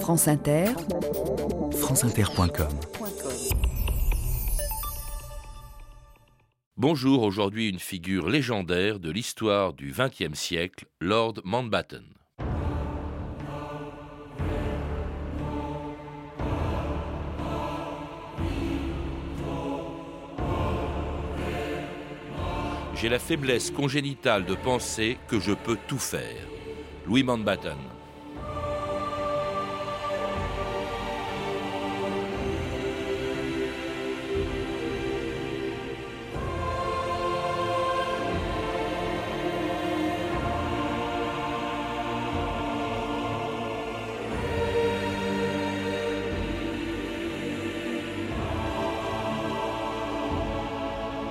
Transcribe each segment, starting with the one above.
France Inter, franceinter.com Bonjour, aujourd'hui une figure légendaire de l'histoire du XXe siècle, Lord Mountbatten. J'ai la faiblesse congénitale de penser que je peux tout faire. Louis Mountbatten. «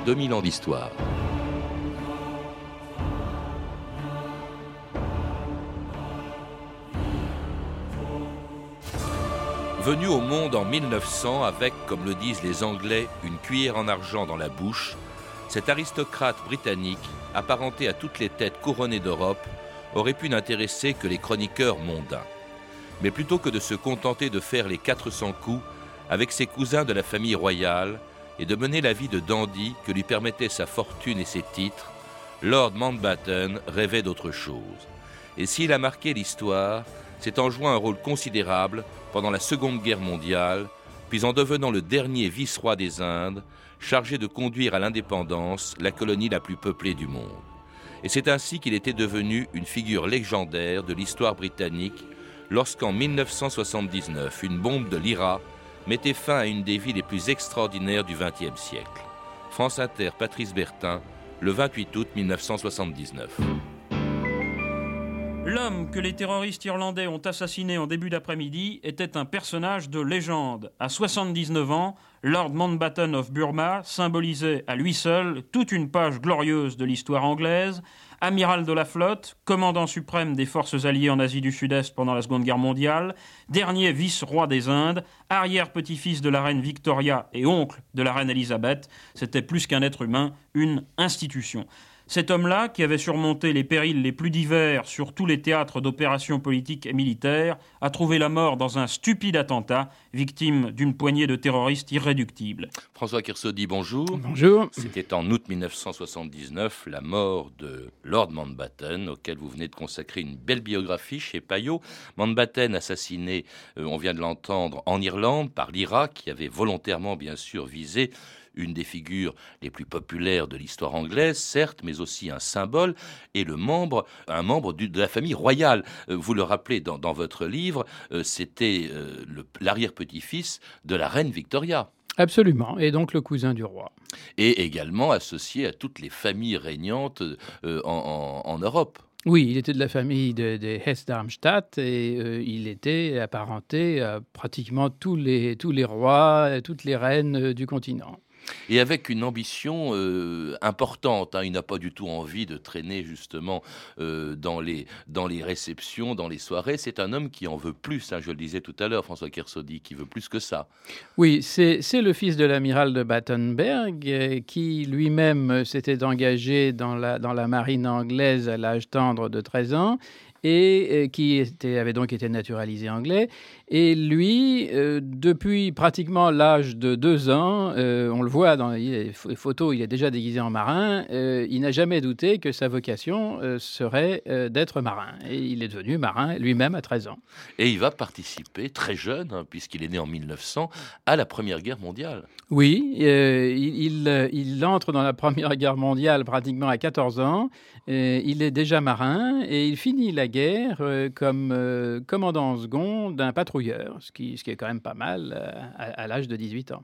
2000 ans d'histoire. Venu au monde en 1900 avec, comme le disent les Anglais, une cuillère en argent dans la bouche, cet aristocrate britannique, apparenté à toutes les têtes couronnées d'Europe, aurait pu n'intéresser que les chroniqueurs mondains. Mais plutôt que de se contenter de faire les 400 coups avec ses cousins de la famille royale et de mener la vie de dandy que lui permettaient sa fortune et ses titres, Lord Mountbatten rêvait d'autre chose. Et s'il a marqué l'histoire, c'est en jouant un rôle considérable pendant la Seconde Guerre mondiale, puis en devenant le dernier vice-roi des Indes, chargé de conduire à l'indépendance la colonie la plus peuplée du monde. Et c'est ainsi qu'il était devenu une figure légendaire de l'histoire britannique lorsqu'en 1979, une bombe de l'IRA mettait fin à une des villes les plus extraordinaires du XXe siècle. France Inter, Patrice Bertin, le 28 août 1979. L'homme que les terroristes irlandais ont assassiné en début d'après-midi était un personnage de légende. À 79 ans, Lord Mountbatten of Burma symbolisait à lui seul toute une page glorieuse de l'histoire anglaise, amiral de la flotte, commandant suprême des forces alliées en Asie du Sud-Est pendant la Seconde Guerre mondiale, dernier vice-roi des Indes, arrière-petit-fils de la reine Victoria et oncle de la reine Elisabeth, c'était plus qu'un être humain, une institution. Cet homme-là, qui avait surmonté les périls les plus divers sur tous les théâtres d'opérations politiques et militaires, a trouvé la mort dans un stupide attentat, victime d'une poignée de terroristes irréductibles. François Kersaudy, bonjour. Bonjour. C'était en août 1979, la mort de Lord Mountbatten, auquel vous venez de consacrer une belle biographie chez Payot. Mountbatten assassiné, euh, on vient de l'entendre, en Irlande par l'Irak, qui avait volontairement, bien sûr, visé une des figures les plus populaires de l'histoire anglaise, certes, mais aussi un symbole et le membre, un membre de la famille royale. Euh, vous le rappelez dans, votre livre, euh, c'était euh, l'arrière-petit-fils de la reine Victoria. Absolument, et donc le cousin du roi. Et également associé à toutes les familles régnantes en, Europe. Oui, il était de la famille des de Hesse d'Armstadt et il était apparenté à pratiquement tous les, tous les rois, toutes les reines du continent et avec une ambition euh, importante. Hein. Il n'a pas du tout envie de traîner justement euh, dans, les, dans les réceptions, dans les soirées. C'est un homme qui en veut plus, hein, je le disais tout à l'heure, François Kersaudy, qui veut plus que ça. Oui, c'est le fils de l'amiral de Battenberg euh, qui lui-même s'était engagé dans la, dans la marine anglaise à l'âge tendre de 13 ans et qui était, avait donc été naturalisé anglais et lui, euh, depuis pratiquement l'âge de deux ans, euh, on le voit dans les photos, il est déjà déguisé en marin, euh, il n'a jamais douté que sa vocation serait d'être marin. Et il est devenu marin lui-même à 13 ans. Et il va participer très jeune, hein, puisqu'il est né en 1900, à la Première Guerre mondiale. Oui, il, il, entre dans la Première Guerre mondiale pratiquement à 14 ans. il est déjà marin et il finit la guerre comme commandant second d'un patrouille ce qui, ce qui est quand même pas mal euh, à, l'âge de 18 ans.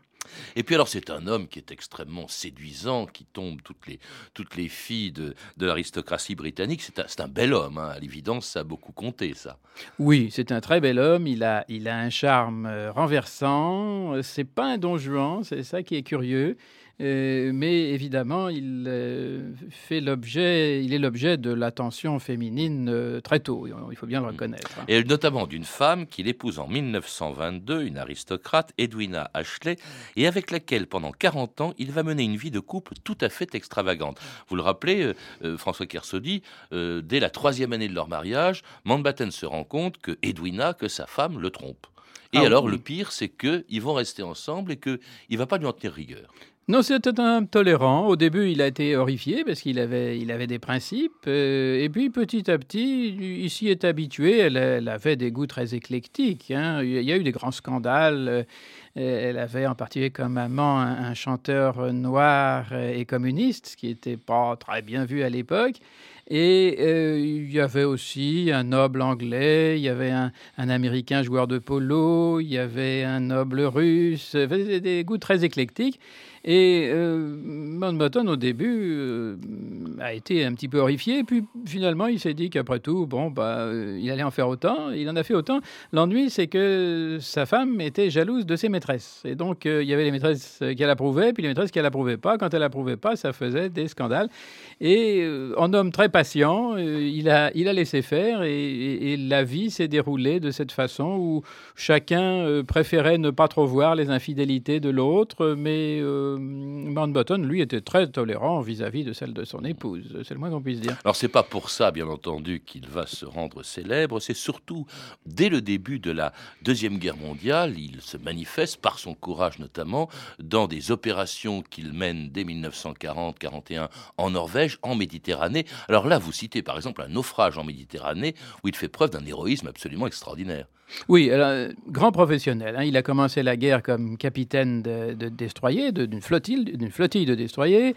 Et puis alors c'est un homme qui est extrêmement séduisant, qui tombe toutes les, toutes les filles de, de l'aristocratie britannique. C'est un, un, bel homme, hein. à l'évidence ça a beaucoup compté ça. Oui, c'est un très bel homme, il a, il a un charme euh, renversant, c'est pas un don Juan, c'est ça qui est curieux. Euh, mais évidemment, il euh, fait l'objet, il est l'objet de l'attention féminine euh, très tôt. Il faut bien le reconnaître. Et notamment d'une femme qu'il épouse en 1922, une aristocrate, Edwina Ashley, et avec laquelle pendant 40 ans, il va mener une vie de couple tout à fait extravagante. Vous le rappelez, François Kersaudy, dès la troisième année de leur mariage, Mountbatten se rend compte que Edwina, que sa femme, le trompe. Et ah alors, le pire, c'est qu'ils vont rester ensemble et qu'il ne va pas lui en tenir rigueur. Non, c'était un tolérant. Au début, il a été horrifié parce qu'il avait, il avait des principes. Euh, et puis, petit à petit, il s'y est habitué. Elle, avait des goûts très éclectiques. Hein. Il y a eu des grands scandales. Euh, elle avait en particulier comme amant un, chanteur noir et communiste, ce qui n'était pas très bien vu à l'époque. Et euh, il y avait aussi un noble anglais, il y avait un, américain joueur de polo, il y avait un noble russe, des, goûts très éclectiques. Et euh, Mountbatten, au début, euh, a été un petit peu horrifié. Puis finalement, il s'est dit qu'après tout, bon, bah, euh, il allait en faire autant. Il en a fait autant. L'ennui, c'est que sa femme était jalouse de ses maîtresses. Et donc, il y avait les maîtresses qu'elle approuvait, puis les maîtresses qu'elle approuvait pas. Quand elle approuvait pas, ça faisait des scandales. Et en homme très patient, il, a, il a laissé faire. Et, et la vie s'est déroulée de cette façon où chacun préférait ne pas trop voir les infidélités de l'autre, mais Mountbatten, lui, était très tolérant vis-à-vis de celle de son C'est le moins qu'on puisse dire. Alors, c'est pas pour ça, bien entendu, qu'il va se rendre célèbre. C'est surtout dès le début de la Deuxième Guerre mondiale, il se manifeste par son courage notamment dans des opérations qu'il mène dès 1940-41 en Norvège, en Méditerranée. Alors là, vous citez par exemple un naufrage en Méditerranée où il fait preuve d'un héroïsme absolument extraordinaire. Oui, grand professionnel. Hein. Il a commencé la guerre comme capitaine de, de destroyer, d'une flottille, d'une flottille de destroyers.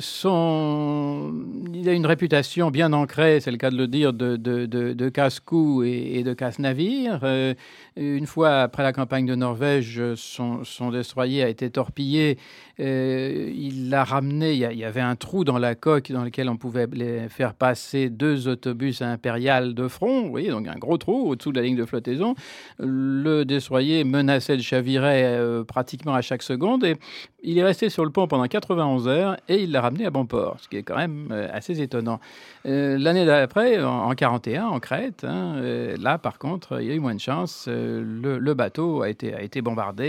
son... Il a une réputation bien ancrée, c'est le cas de le dire, de, casse-cou et, de casse-navire. Euh, une fois après la campagne de Norvège, son destroyer a été torpillé. Euh, il l'a ramené. Il y, avait un trou dans la coque dans lequel on pouvait faire passer deux autobus impériaux de front. Vous voyez, donc un gros trou au-dessous de la ligne de flottaison. Le destroyer menaçait de chavirer euh, pratiquement à chaque seconde. Et il est resté sur le pont pendant 91 heures et il l'a ramené à bon port, ce qui est quand même euh, assez étonnant. L'année d'après, en, 41, en Crète, hein, là par contre, il y a eu moins de chance le, bateau a été bombardé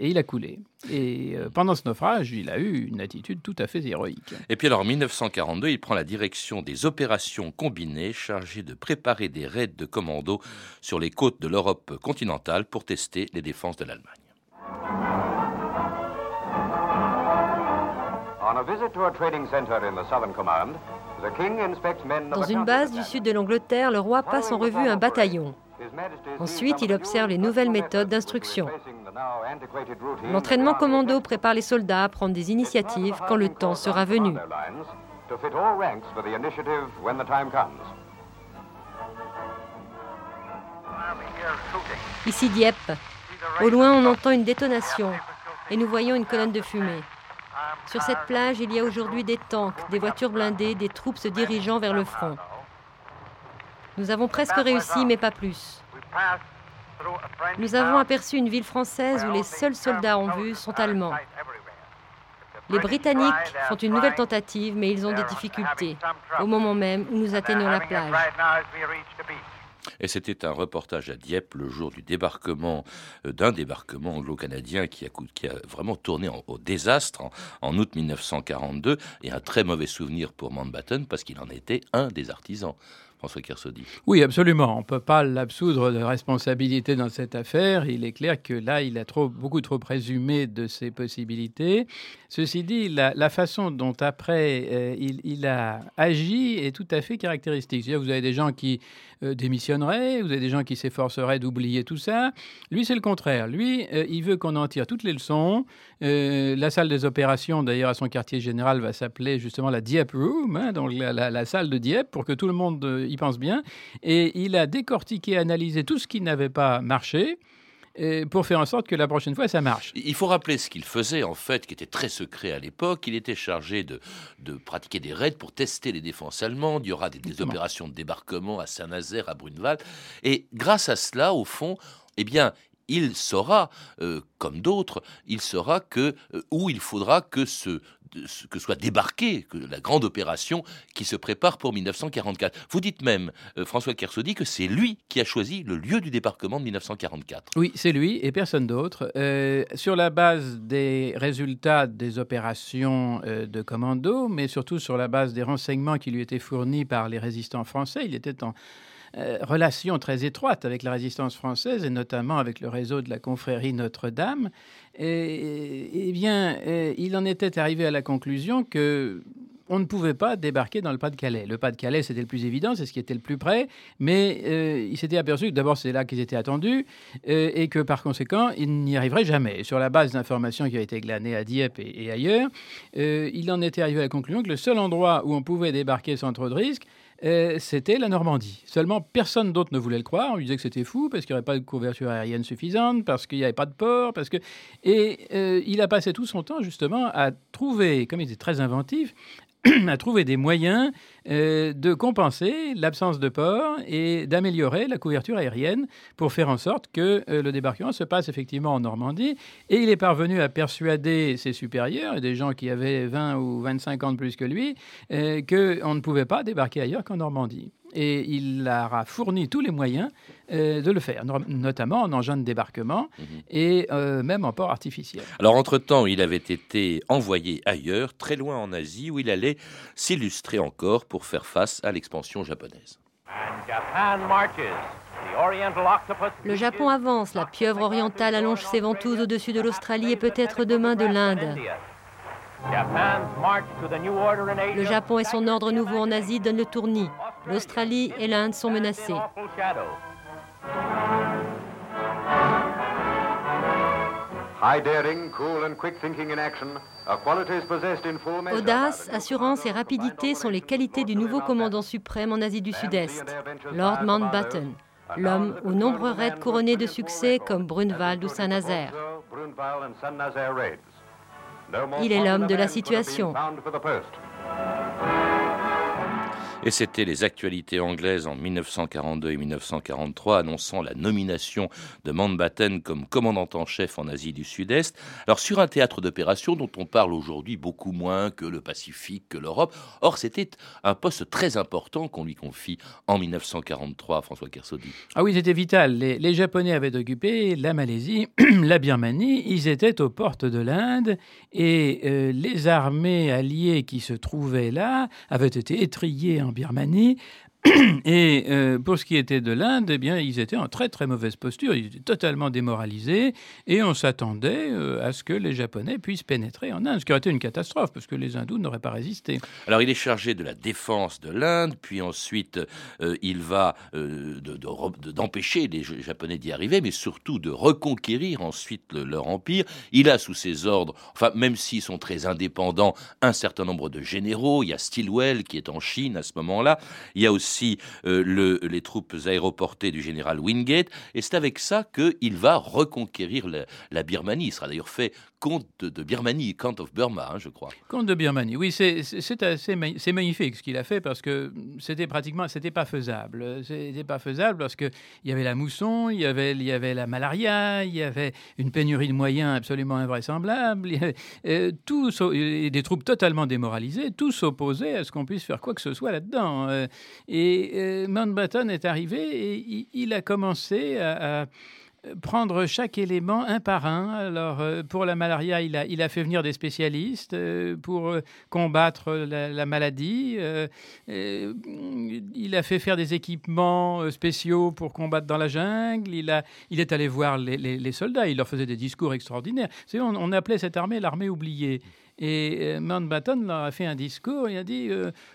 et, il a coulé. Et euh, pendant ce naufrage, il a eu une attitude tout à fait héroïque. Et puis alors en 1942, il prend la direction des opérations combinées chargées de préparer des raids de commando sur les côtes de l'Europe continentale pour tester les défenses de l'Allemagne. Dans une base du sud de l'Angleterre, le roi passe en revue un bataillon. Ensuite, il observe les nouvelles méthodes d'instruction. L'entraînement commando prépare les soldats à prendre des initiatives quand le temps sera venu. Ici Dieppe. Au loin, on entend une détonation et nous voyons une colonne de fumée. Sur cette plage, il y a aujourd'hui des tanks, des voitures blindées, des troupes se dirigeant vers le front. Nous avons presque réussi, mais pas plus. Nous avons aperçu une ville française où les seuls soldats en vue sont allemands. Les Britanniques font une nouvelle tentative, mais ils ont des difficultés au moment même où nous atteignons la plage. Et c'était un reportage à Dieppe le jour du débarquement, euh, d'un débarquement anglo-canadien qui a, qui a, vraiment tourné au désastre en, en, août 1942 et un très mauvais souvenir pour Mountbatten parce qu'il en était un des artisans. François Kersaudy. Oui, absolument. On ne peut pas l'absoudre de responsabilité dans cette affaire. Il est clair que là, il a trop, beaucoup trop présumé de ses possibilités. Ceci dit, la, façon dont après euh, il, a agi est tout à fait caractéristique. Vous avez des gens qui euh, démissionneraient, vous avez des gens qui s'efforceraient d'oublier tout ça. Lui, c'est le contraire. Lui, euh, il veut qu'on en tire toutes les leçons. la salle des opérations, d'ailleurs, à son quartier général, va s'appeler justement la Dieppe Room, hein, donc la, salle de Dieppe, pour que tout le monde y pense bien. Et il a décortiqué, analysé tout ce qui n'avait pas marché pour faire en sorte que la prochaine fois, ça marche. Il faut rappeler ce qu'il faisait, en fait, qui était très secret à l'époque. Il était chargé de, de, pratiquer des raids pour tester les défenses allemandes. Il y aura des, opérations de débarquement à Saint-Nazaire, à Brunewald. Et grâce à cela, au fond, eh bien, il saura, comme d'autres, il saura que où il faudra que ce que soit débarqué, que la grande opération qui se prépare pour 1944. Vous dites même, euh, François Kersaudy, que c'est lui qui a choisi le lieu du débarquement de 1944. Oui, c'est lui et personne d'autre. Euh, sur la base des résultats des opérations euh, de commando, mais surtout sur la base des renseignements qui lui étaient fournis par les résistants français, il était en relation très étroite avec la résistance française et notamment avec le réseau de la confrérie Notre-Dame. Eh bien, euh, il en était arrivé à la conclusion que on ne pouvait pas débarquer dans le Pas-de-Calais. Le Pas-de-Calais, c'était le plus évident, c'est ce qui était le plus près, mais euh, il s'était aperçu que d'abord, c'est là qu'ils étaient attendus, euh, et que par conséquent, il n'y arriverait jamais. Sur la base d'informations qui avaient été glanées à Dieppe et, ailleurs, il en était arrivé à la conclusion que le seul endroit où on pouvait débarquer sans trop de risques, c'était la Normandie. Seulement, personne d'autre ne voulait le croire. On lui disait que c'était fou parce qu'il n'y avait pas de couverture aérienne suffisante, parce qu'il n'y avait pas de port, parce que... Et euh, il a passé tout son temps, justement, à trouver, comme il était très inventif, à trouver des moyens euh, de compenser l'absence de port et d'améliorer la couverture aérienne pour faire en sorte que euh, le débarquement se passe effectivement en Normandie. Et il est parvenu à persuader ses supérieurs, des gens qui avaient 20 ou 25 ans de plus que lui, euh, qu'on ne pouvait pas débarquer ailleurs qu'en Normandie et il leur a fourni tous les moyens euh, de le faire, notamment en engin de débarquement mhm. et euh, même en port artificiel. Alors, entre-temps, il avait été envoyé ailleurs, très loin en Asie, où il allait s'illustrer encore pour faire face à l'expansion japonaise. Le Japon avance, la pieuvre orientale allonge ses ventouses au-dessus de l'Australie et peut-être demain de l'Inde. Le Japon et son ordre nouveau en Asie donnent le tournis. L'Australie et l'Inde sont menacées. Audace, assurance et rapidité sont les qualités du nouveau commandant suprême en Asie du Sud-Est, Lord Mountbatten, l'homme aux nombreux raids couronnés de succès comme Brunwald ou Saint-Nazaire. Il est l'homme de la situation. Et c'était les actualités anglaises en 1942 et 1943 annonçant la nomination de Mountbatten comme commandant en chef en Asie du Sud-Est. Alors sur un théâtre d'opération dont on parle aujourd'hui beaucoup moins que le Pacifique, que l'Europe. Or c'était un poste très important qu'on lui confie en 1943, François Kersaudy. Ah oui, c'était vital. Les, Japonais avaient occupé la Malaisie, la Birmanie. Ils étaient aux portes de l'Inde et euh, les armées alliées qui se trouvaient là avaient été étriées en Birmanie Et euh, pour ce qui était de l'Inde, eh bien, ils étaient en très très mauvaise posture, ils étaient totalement démoralisés, et on s'attendait euh, à ce que les Japonais puissent pénétrer en Inde, ce qui aurait été une catastrophe, parce que les Hindous n'auraient pas résisté. Alors il est chargé de la défense de l'Inde, puis ensuite euh, il va d'empêcher les Japonais d'y arriver, mais surtout de reconquérir ensuite leur empire. Il a sous ses ordres, enfin même s'ils sont très indépendants, un certain nombre de généraux. Il y a Stilwell qui est en Chine à ce moment-là. Il y a aussi euh, le, les troupes aéroportées du général Wingate. Et c'est avec ça qu'il va reconquérir la, Birmanie. Il sera d'ailleurs fait comte de, Birmanie, Count of Burma, hein, je crois. Comte de Birmanie, oui, c'est c'est magnifique ce qu'il a fait parce que c'était pratiquement, c'était pas faisable. C'était pas faisable parce qu'il y avait la mousson, il y avait, il y avait la malaria, il y avait une pénurie de moyens absolument invraisemblable, euh, des troupes totalement démoralisées, tout s'opposait à ce qu'on puisse faire quoi que ce soit là-dedans. Euh, et euh, Mountbatten est arrivé et il, a commencé à prendre chaque élément un par un. Alors, euh, pour la malaria, il a, il a fait venir des spécialistes euh, pour euh, combattre la, maladie. il a fait faire des équipements spéciaux pour combattre dans la jungle. Il, a, il est allé voir les, soldats. Il leur faisait des discours extraordinaires. On, appelait cette armée l'armée oubliée. Et Mountbatten leur a fait un discours. Il a dit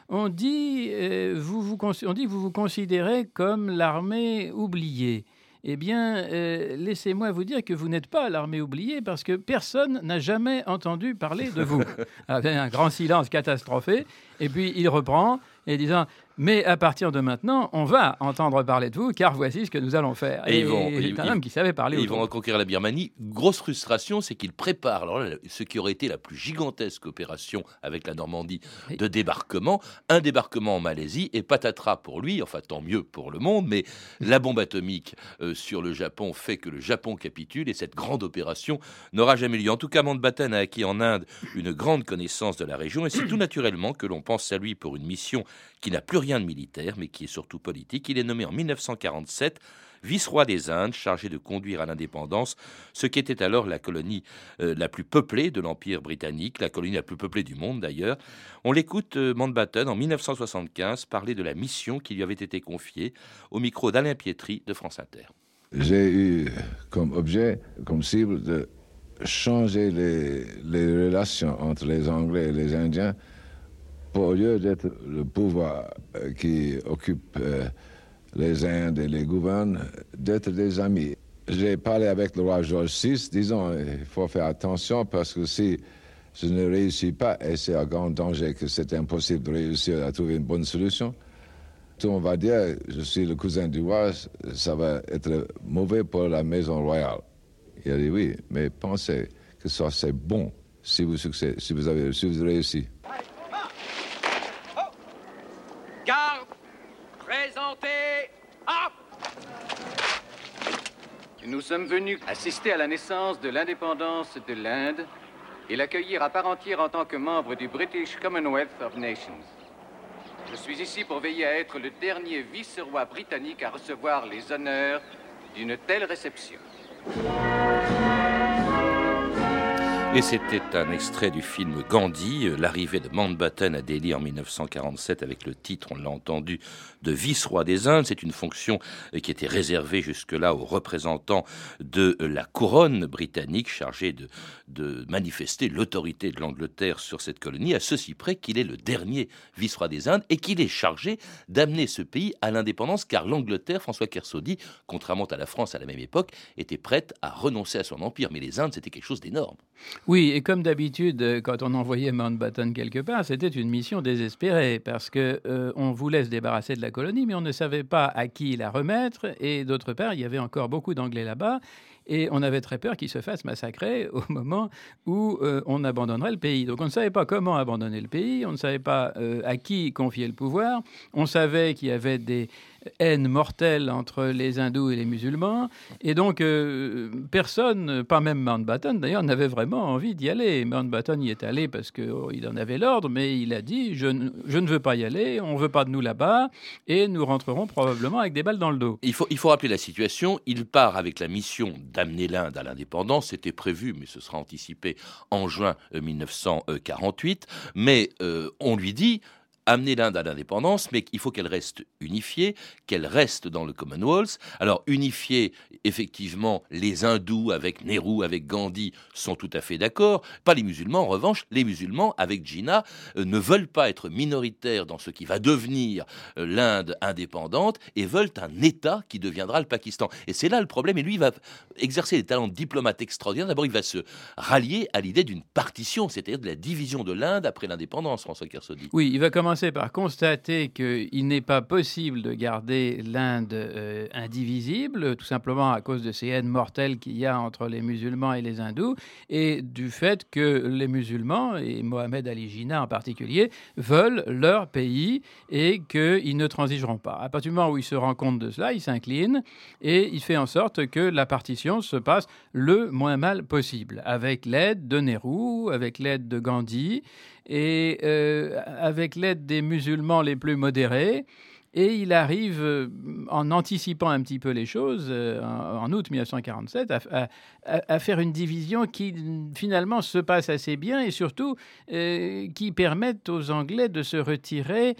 on, dit, vous vous, on dit vous vous considérez comme l'armée oubliée eh bien, euh, laissez-moi vous dire que vous n'êtes pas l'armée oubliée parce que personne n'a jamais entendu parler de vous. Avec un grand silence catastrophé. Et puis il reprend. Et disant mais à partir de maintenant, on va entendre parler de vous, car voici ce que nous allons faire. Et, ils vont, c'est un homme qui savait parler. ils vont reconquérir la Birmanie. Grosse frustration, c'est qu'ils préparent alors ce qui aurait été la plus gigantesque opération avec la Normandie de débarquement, un débarquement en Malaisie, et patatras pour lui, enfin tant mieux pour le monde, mais la bombe atomique euh, sur le Japon fait que le Japon capitule, et cette grande opération n'aura jamais lieu. En tout cas, Mountbatten a acquis en Inde une grande connaissance de la région, et c'est tout naturellement que l'on pense à lui pour une mission qui n'a plus rien de militaire, mais qui est surtout politique. Il est nommé en 1947 vice-roi des Indes, chargé de conduire à l'indépendance ce qui était alors la colonie euh, la plus peuplée de l'Empire britannique, la colonie la plus peuplée du monde d'ailleurs. On l'écoute, euh, en 1975, parler de la mission qui lui avait été confiée au micro d'Alain Pietri de France Inter. J'ai eu comme objet, comme cible, de changer les relations entre les Anglais et les Indiens au lieu d'être le pouvoir euh, qui occupe euh, les Indes et les gouverne, d'être des amis. J'ai parlé avec le roi George VI, disons, il faut faire attention parce que si je ne réussis pas, et c'est un grand danger que c'est impossible de réussir à trouver une bonne solution, tout on va dire, je suis le cousin du roi, ça va être mauvais pour la maison royale. Il a dit oui, mais pensez que ça c'est bon si vous, si vous avez si vous réussi. Nous sommes venus assister à la naissance de l'indépendance de l'Inde et l'accueillir à part entière en tant que membre du British Commonwealth of Nations. Je suis ici pour veiller à être le dernier vice-roi britannique à recevoir les honneurs d'une telle réception. Et c'était un extrait du film Gandhi, euh, l'arrivée de Mountbatten à Delhi en 1947 avec le titre, on l'a entendu, de vice-roi des Indes. C'est une fonction euh, qui était réservée jusque-là aux représentants de euh, la couronne britannique chargée de, de manifester l'autorité de l'Angleterre sur cette colonie, à ceci près qu'il est le dernier vice-roi des Indes et qu'il est chargé d'amener ce pays à l'indépendance car l'Angleterre, François Kersaudy, contrairement à la France à la même époque, était prête à renoncer à son empire. Mais les Indes, c'était quelque chose d'énorme. Oui, et comme d'habitude, euh, quand on envoyait Mountbatten quelque part, c'était une mission désespérée parce que euh, on voulait se débarrasser de la colonie, mais on ne savait pas à qui la remettre. Et d'autre part, il y avait encore beaucoup d'Anglais là-bas. Et on avait très peur qu'ils se fassent massacrer au moment où euh, on abandonnerait le pays. Donc on ne savait pas comment abandonner le pays, on ne savait pas à qui confier le pouvoir. On savait qu'il y avait des haine mortelle entre les hindous et les musulmans. Et donc, euh, personne, pas même Mountbatten d'ailleurs, n'avait vraiment envie d'y aller. Mountbatten y est allé parce qu'il oh, en avait l'ordre, mais il a dit je, je, ne veux pas y aller, on ne veut pas de nous là-bas, et nous rentrerons probablement avec des balles dans le dos. Il faut, il faut rappeler la situation. Il part avec la mission d'amener l'Inde à l'indépendance. C'était prévu, mais ce sera anticipé en juin 1948. Euh, mais euh, on lui dit amener l'Inde à l'indépendance, mais il faut qu'elle reste unifiée, qu'elle reste dans le Commonwealth. Alors unifiée, effectivement, les hindous avec Nehru, avec Gandhi sont tout à fait d'accord. Pas les musulmans. En revanche, les musulmans avec Jinnah euh, ne veulent pas être minoritaires dans ce qui va devenir euh, l'Inde indépendante et veulent un État qui deviendra le Pakistan. Et c'est là le problème. Et lui, il va exercer des talents de diplomate extraordinaires. D'abord, il va se rallier à l'idée d'une partition, c'est-à-dire de la division de l'Inde après l'indépendance, François Kersaudy. Oui, il va commencer par constater qu'il n'est pas possible de garder l'Inde euh, indivisible, tout simplement à cause de ces haines mortelles qu'il y a entre les musulmans et les hindous, et du fait que les musulmans, et Mohamed Ali Jinnah en particulier, veulent leur pays et qu'ils ne transigeront pas. À partir du moment où il se rend compte de cela, il s'incline et il fait en sorte que la partition se passe le moins mal possible, avec l'aide de Nehru, avec l'aide de Gandhi, et euh, avec l'aide des musulmans les plus modérés, et il arrive, euh, en anticipant un petit peu les choses, euh, en, août 1947, à, faire une division qui finalement se passe assez bien et surtout euh, qui permette aux Anglais de se retirer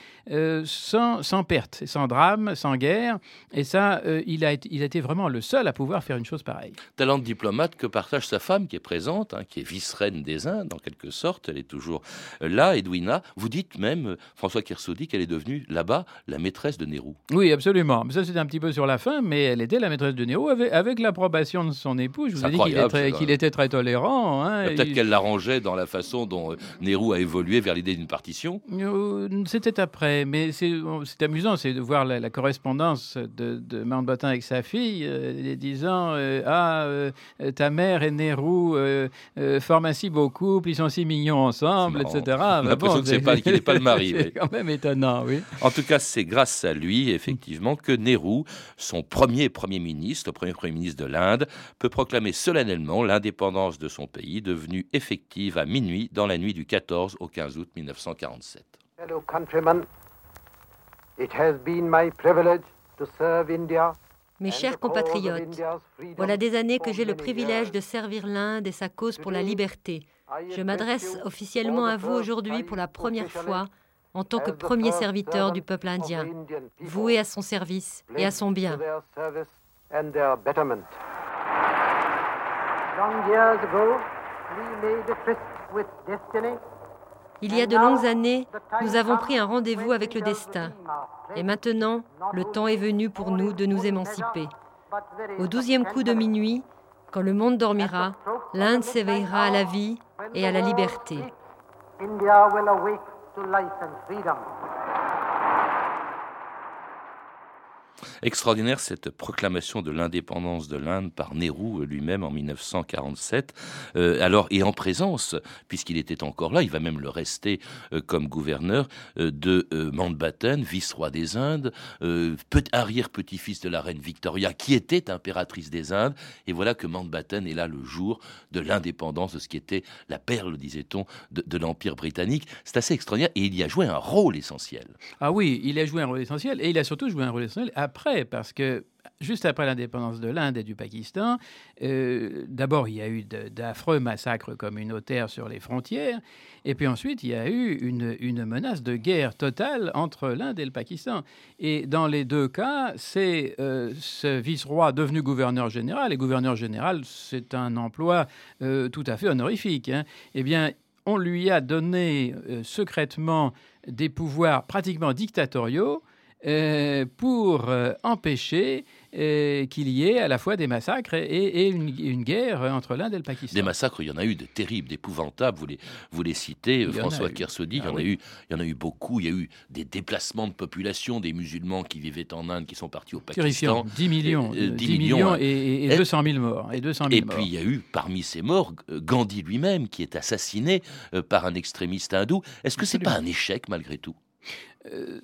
sans, sans, perte, sans drame, sans guerre. Et ça, il, a, il a été vraiment le seul à pouvoir faire une chose pareille. Talent de diplomate que partage sa femme qui est présente, hein, qui est vice-reine des Indes en quelque sorte. Elle est toujours là, Edwina. Vous dites même, François Kersaudy, qu'elle est devenue là-bas la maîtresse maîtresse de Nehru. Oui, absolument. Ça, c'était un petit peu sur la fin, mais elle était la maîtresse de Nehru avec, avec l'approbation de son époux. Je vous ai dit qu'il était très tolérant. Hein. Peut-être qu'elle l'arrangeait dans la façon dont euh, Nehru a évolué vers l'idée d'une partition. Euh, c'était après, mais c'est amusant, c'est de voir la, correspondance de, de, Mountbatten avec sa fille, euh, disant Ah, ta mère et Nehru forment ainsi beaucoup, puis ils sont si mignons ensemble, etc. On a l'impression qu'il n'est pas le mari. c'est quand même étonnant, oui. En tout cas, c'est grâce à lui, effectivement, que Nehru, son premier Premier ministre, le premier Premier ministre de l'Inde, peut proclamer solennellement l'indépendance de son pays, devenue effective à minuit dans la nuit du 14 au 15 août 1947. Mes chers compatriotes, voilà des années que j'ai le privilège de servir l'Inde et sa cause pour la liberté. Je m'adresse officiellement à vous aujourd'hui pour la première fois en tant que premier serviteur du peuple indien, voué à son service et à son bien. Il y a de longues années, nous avons pris un rendez-vous avec le destin. Et maintenant, le temps est venu pour nous de nous émanciper. Au douzième coup de minuit, quand le monde dormira, l'Inde s'éveillera à la vie et à la liberté. to life and freedom. Extraordinaire cette proclamation de l'indépendance de l'Inde par Nehru lui-même en 1947. Euh, alors, et en présence, puisqu'il était encore là, il va même le rester euh, comme gouverneur euh, de Mountbatten, vice-roi des Indes, arrière-petit-fils de la reine Victoria, qui était impératrice des Indes. Et voilà que Mountbatten est là le jour de l'indépendance de ce qui était la perle, disait-on, de, de l'Empire britannique. C'est assez extraordinaire et il y a joué un rôle essentiel. Ah oui, il a joué un rôle essentiel et il a surtout joué un rôle essentiel après parce que juste après l'indépendance de l'Inde et du Pakistan, euh, d'abord il y a eu d'affreux massacres communautaires sur les frontières, et puis ensuite il y a eu une, menace de guerre totale entre l'Inde et le Pakistan. Et dans les deux cas, c'est euh, ce vice-roi devenu gouverneur général, et gouverneur général c'est un emploi euh, tout à fait honorifique, hein. eh bien on lui a donné secrètement des pouvoirs pratiquement dictatoriaux euh, pour euh, empêcher euh, qu'il y ait à la fois des massacres et, une, guerre entre l'Inde et le Pakistan. Des massacres, il y en a eu de terribles, d'épouvantables. Vous les, vous les citez, François Kersodi, il, y en a eu, il y en a eu beaucoup. Il y a eu des déplacements de population, des musulmans qui vivaient en Inde, qui sont partis au Pakistan. 10 millions, 10, millions, et, 200 000 morts. Et, 200 et puis il y a eu parmi ces morts Gandhi lui-même qui est assassiné par un extrémiste hindou. Est-ce que c'est pas un échec malgré tout?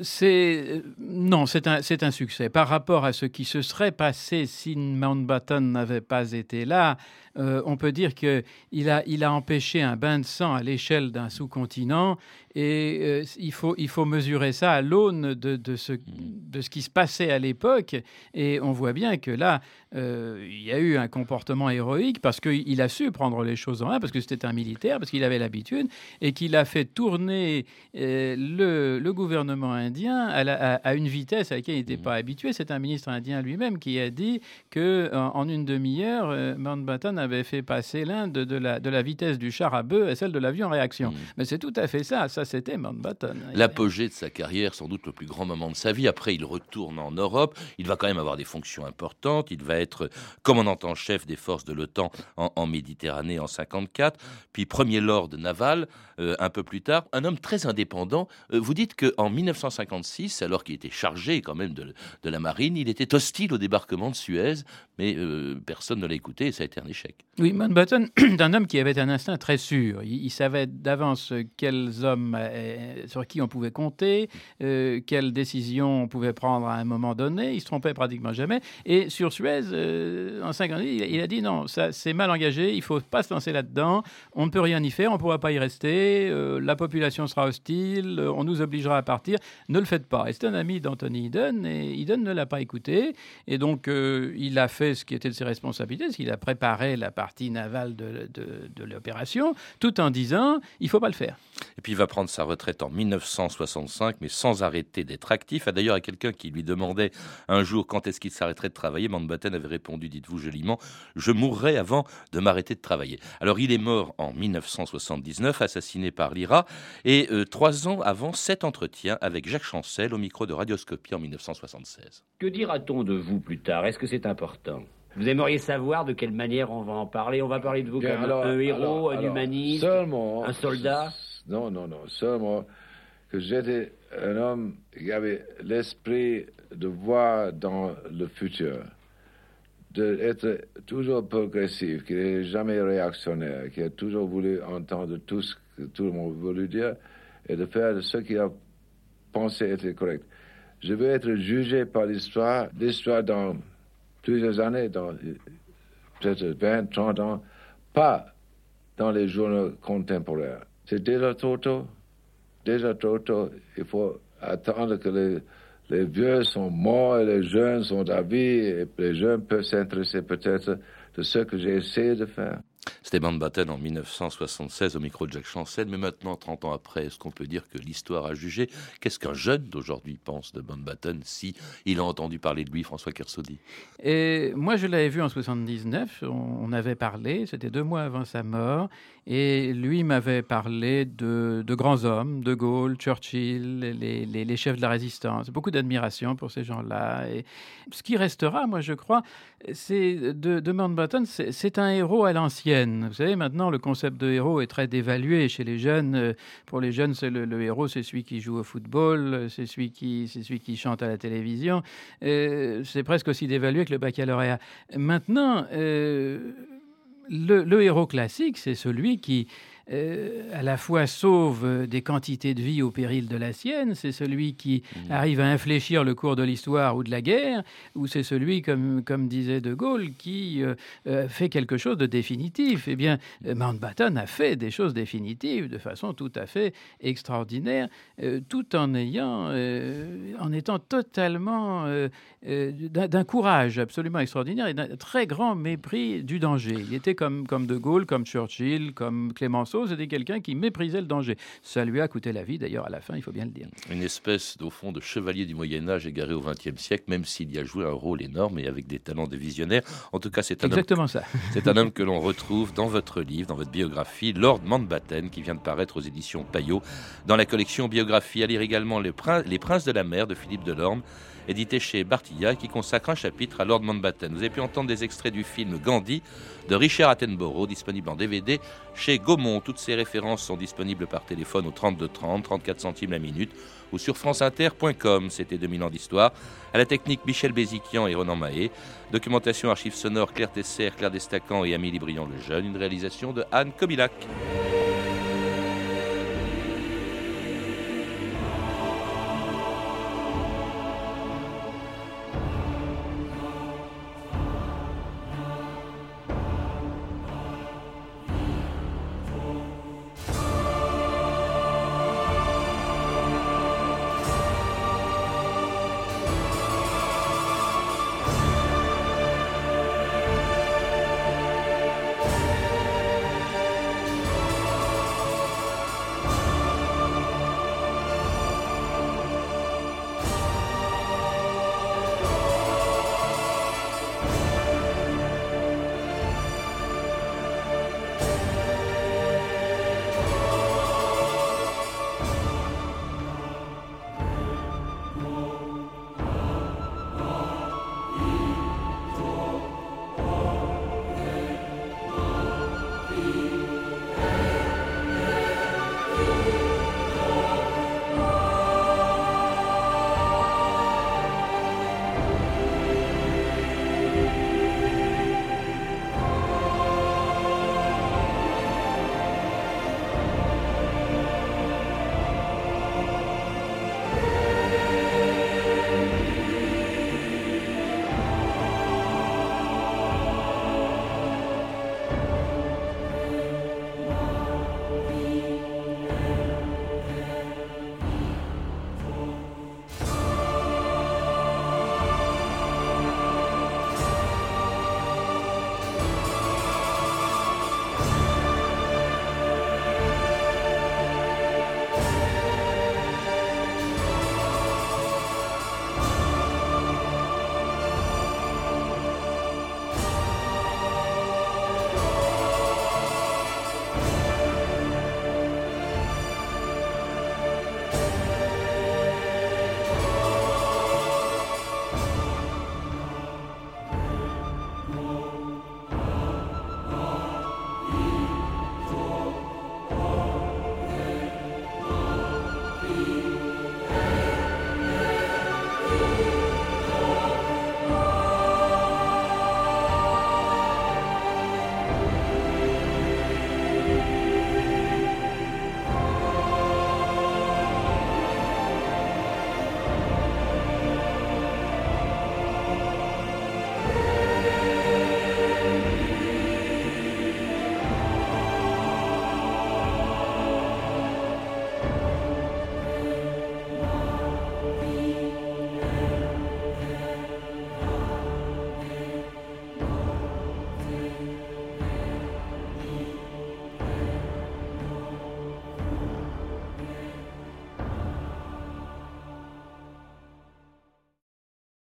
C'est euh, non, c'est un, un, succès par rapport à ce qui se serait passé si Mountbatten n'avait pas été là. Euh, on peut dire qu'il a, il a empêché un bain de sang à l'échelle d'un sous-continent et euh, il, faut, il faut mesurer ça à l'aune de, de, ce, de ce qui se passait à l'époque. Et on voit bien que là, euh, il y a eu un comportement héroïque parce qu'il a su prendre les choses en main, parce que c'était un militaire, parce qu'il avait l'habitude, et qu'il a fait tourner le, le, gouvernement indien à, une vitesse à laquelle il n'était pas habitué. C'est un ministre indien lui-même qui a dit que en, une demi-heure, Mountbatten avait fait passer l'Inde de la, de la vitesse du char à bœuf à celle de l'avion en réaction. Mm. Mais c'est tout à fait ça. Ça, c'était Mountbatten. L'apogée de sa carrière, sans doute le plus grand moment de sa vie. Après, il retourne en Europe. Il va quand même avoir des fonctions importantes. Il va être commandant en chef des forces de l'OTAN en, Méditerranée en 54. Puis premier lord naval euh, un peu plus tard. Un homme très indépendant. Euh, vous dites qu'en 1956, alors qu'il était chargé quand même de, de, la marine, il était hostile au débarquement de Suez. Mais euh, personne ne l'a écouté et ça a été un échec. Oui, Mountbatten est un homme qui avait un instinct très sûr. Il, savait d'avance quels hommes euh, sur qui on pouvait compter, euh, quelles décisions on pouvait prendre à un moment donné. Il se trompait pratiquement jamais. Et sur Suez, euh, en 50 il, il a dit non, ça c'est mal engagé, il faut pas se lancer là-dedans. On ne peut rien y faire, on ne pourra pas y rester. la population sera hostile, on nous obligera à partir. Ne le faites pas. Et c'est un ami d'Anthony Eden et Eden ne l'a pas écouté. Et donc il a fait ce qui était de ses responsabilités, qu'il a préparé la partie navale de, de, l'opération, tout en disant il faut pas le faire. Et puis il va prendre sa retraite en 1965, mais sans arrêter d'être actif. A d'ailleurs à quelqu'un qui lui demandait un jour quand est-ce qu'il s'arrêterait de travailler, Mountbatten avait répondu, dites-vous joliment, je mourrai avant de m'arrêter de travailler. Alors il est mort en 1979, assassiné par l'IRA, et euh, trois ans avant cet entretien avec Jacques Chancel au micro de Radioscopie en 1976. Que dira-t-on de vous plus tard? Est-ce que c'est important? Vous aimeriez savoir de quelle manière on va en parler On va parler de vous comme un héros, un humaniste, un soldat Non, non, non. Seulement que j'étais un homme qui avait l'esprit de voir dans le futur, d'être toujours progressif, qui n'est jamais réactionnaire, qui a toujours voulu entendre tout ce que tout le monde voulu dire et de faire ce qu'il a pensé être correct. Je veux être jugé par l'histoire, l'histoire dans plusieurs années, dans peut-être 20, 30 ans, pas dans les journaux contemporains. C'est déjà trop tôt. Déjà trop tôt. Il faut attendre que les, les vieux sont morts et les jeunes sont à vie et les jeunes peuvent s'intéresser peut-être de ce que j'ai essayé de faire. C'était Batten en 1976 au micro de Jacques Chancel, mais maintenant, 30 ans après, est-ce qu'on peut dire que l'histoire a jugé? Qu'est-ce qu'un jeune d'aujourd'hui pense de Batten si il a entendu parler de lui, François Kersaudy? Et moi, je l'avais vu en 79, on avait parlé, c'était deux mois avant sa mort, et lui m'avait parlé de, grands hommes, De Gaulle, Churchill, les, les chefs de la résistance, beaucoup d'admiration pour ces gens-là. Et ce qui restera, moi, je crois, c'est de, Mountbatten, c'est un héros à l'ancienne. Vous savez, maintenant, le concept de héros est très dévalué chez les jeunes. Euh, pour les jeunes, c'est le, héros, c'est celui qui joue au football, c'est celui qui, c'est celui qui chante à la télévision. Euh, c'est presque aussi dévalué que le baccalauréat. Maintenant, euh, le, héros classique, c'est celui qui euh, à la fois sauve euh, des quantités de vie au péril de la sienne, c'est celui qui mmh. arrive à infléchir le cours de l'histoire ou de la guerre, ou c'est celui, comme, comme disait De Gaulle, qui euh, fait quelque chose de définitif. Eh bien, Mountbatten a fait des choses définitives de façon tout à fait extraordinaire, tout en ayant, en étant totalement d'un courage absolument extraordinaire et d'un très grand mépris du danger. Il était comme, comme De Gaulle, comme Churchill, comme Clémenceau c'était quelqu'un qui méprisait le danger. Ça lui a coûté la vie, d'ailleurs, à la fin, il faut bien le dire. Une espèce, au fond, de chevalier du Moyen-Âge égaré au XXe siècle, même s'il y a joué un rôle énorme et avec des talents de visionnaire. En tout cas, c'est un Exactement homme, ça. C'est un homme que l'on retrouve dans votre livre, dans votre biographie, Lord Mountbatten, qui vient de paraître aux éditions Payot, dans la collection biographie. À lire également Les, Les Princes de la Mer de Philippe Delorme édité chez Bartilla, qui consacre un chapitre à Lord Mountbatten. Vous avez pu entendre des extraits du film Gandhi de Richard Attenborough, disponible en DVD chez Gaumont. Toutes ces références sont disponibles par téléphone au 32 30, 34 centimes la minute ou sur franceinter.com. C'était 2000 ans d'histoire. À la technique, Michel Béziquian et Ronan Mahé. Documentation archives sonores Claire Tesser, Claire Destacan et Amélie Briand le Jeune. Une réalisation de Anne Kobilac.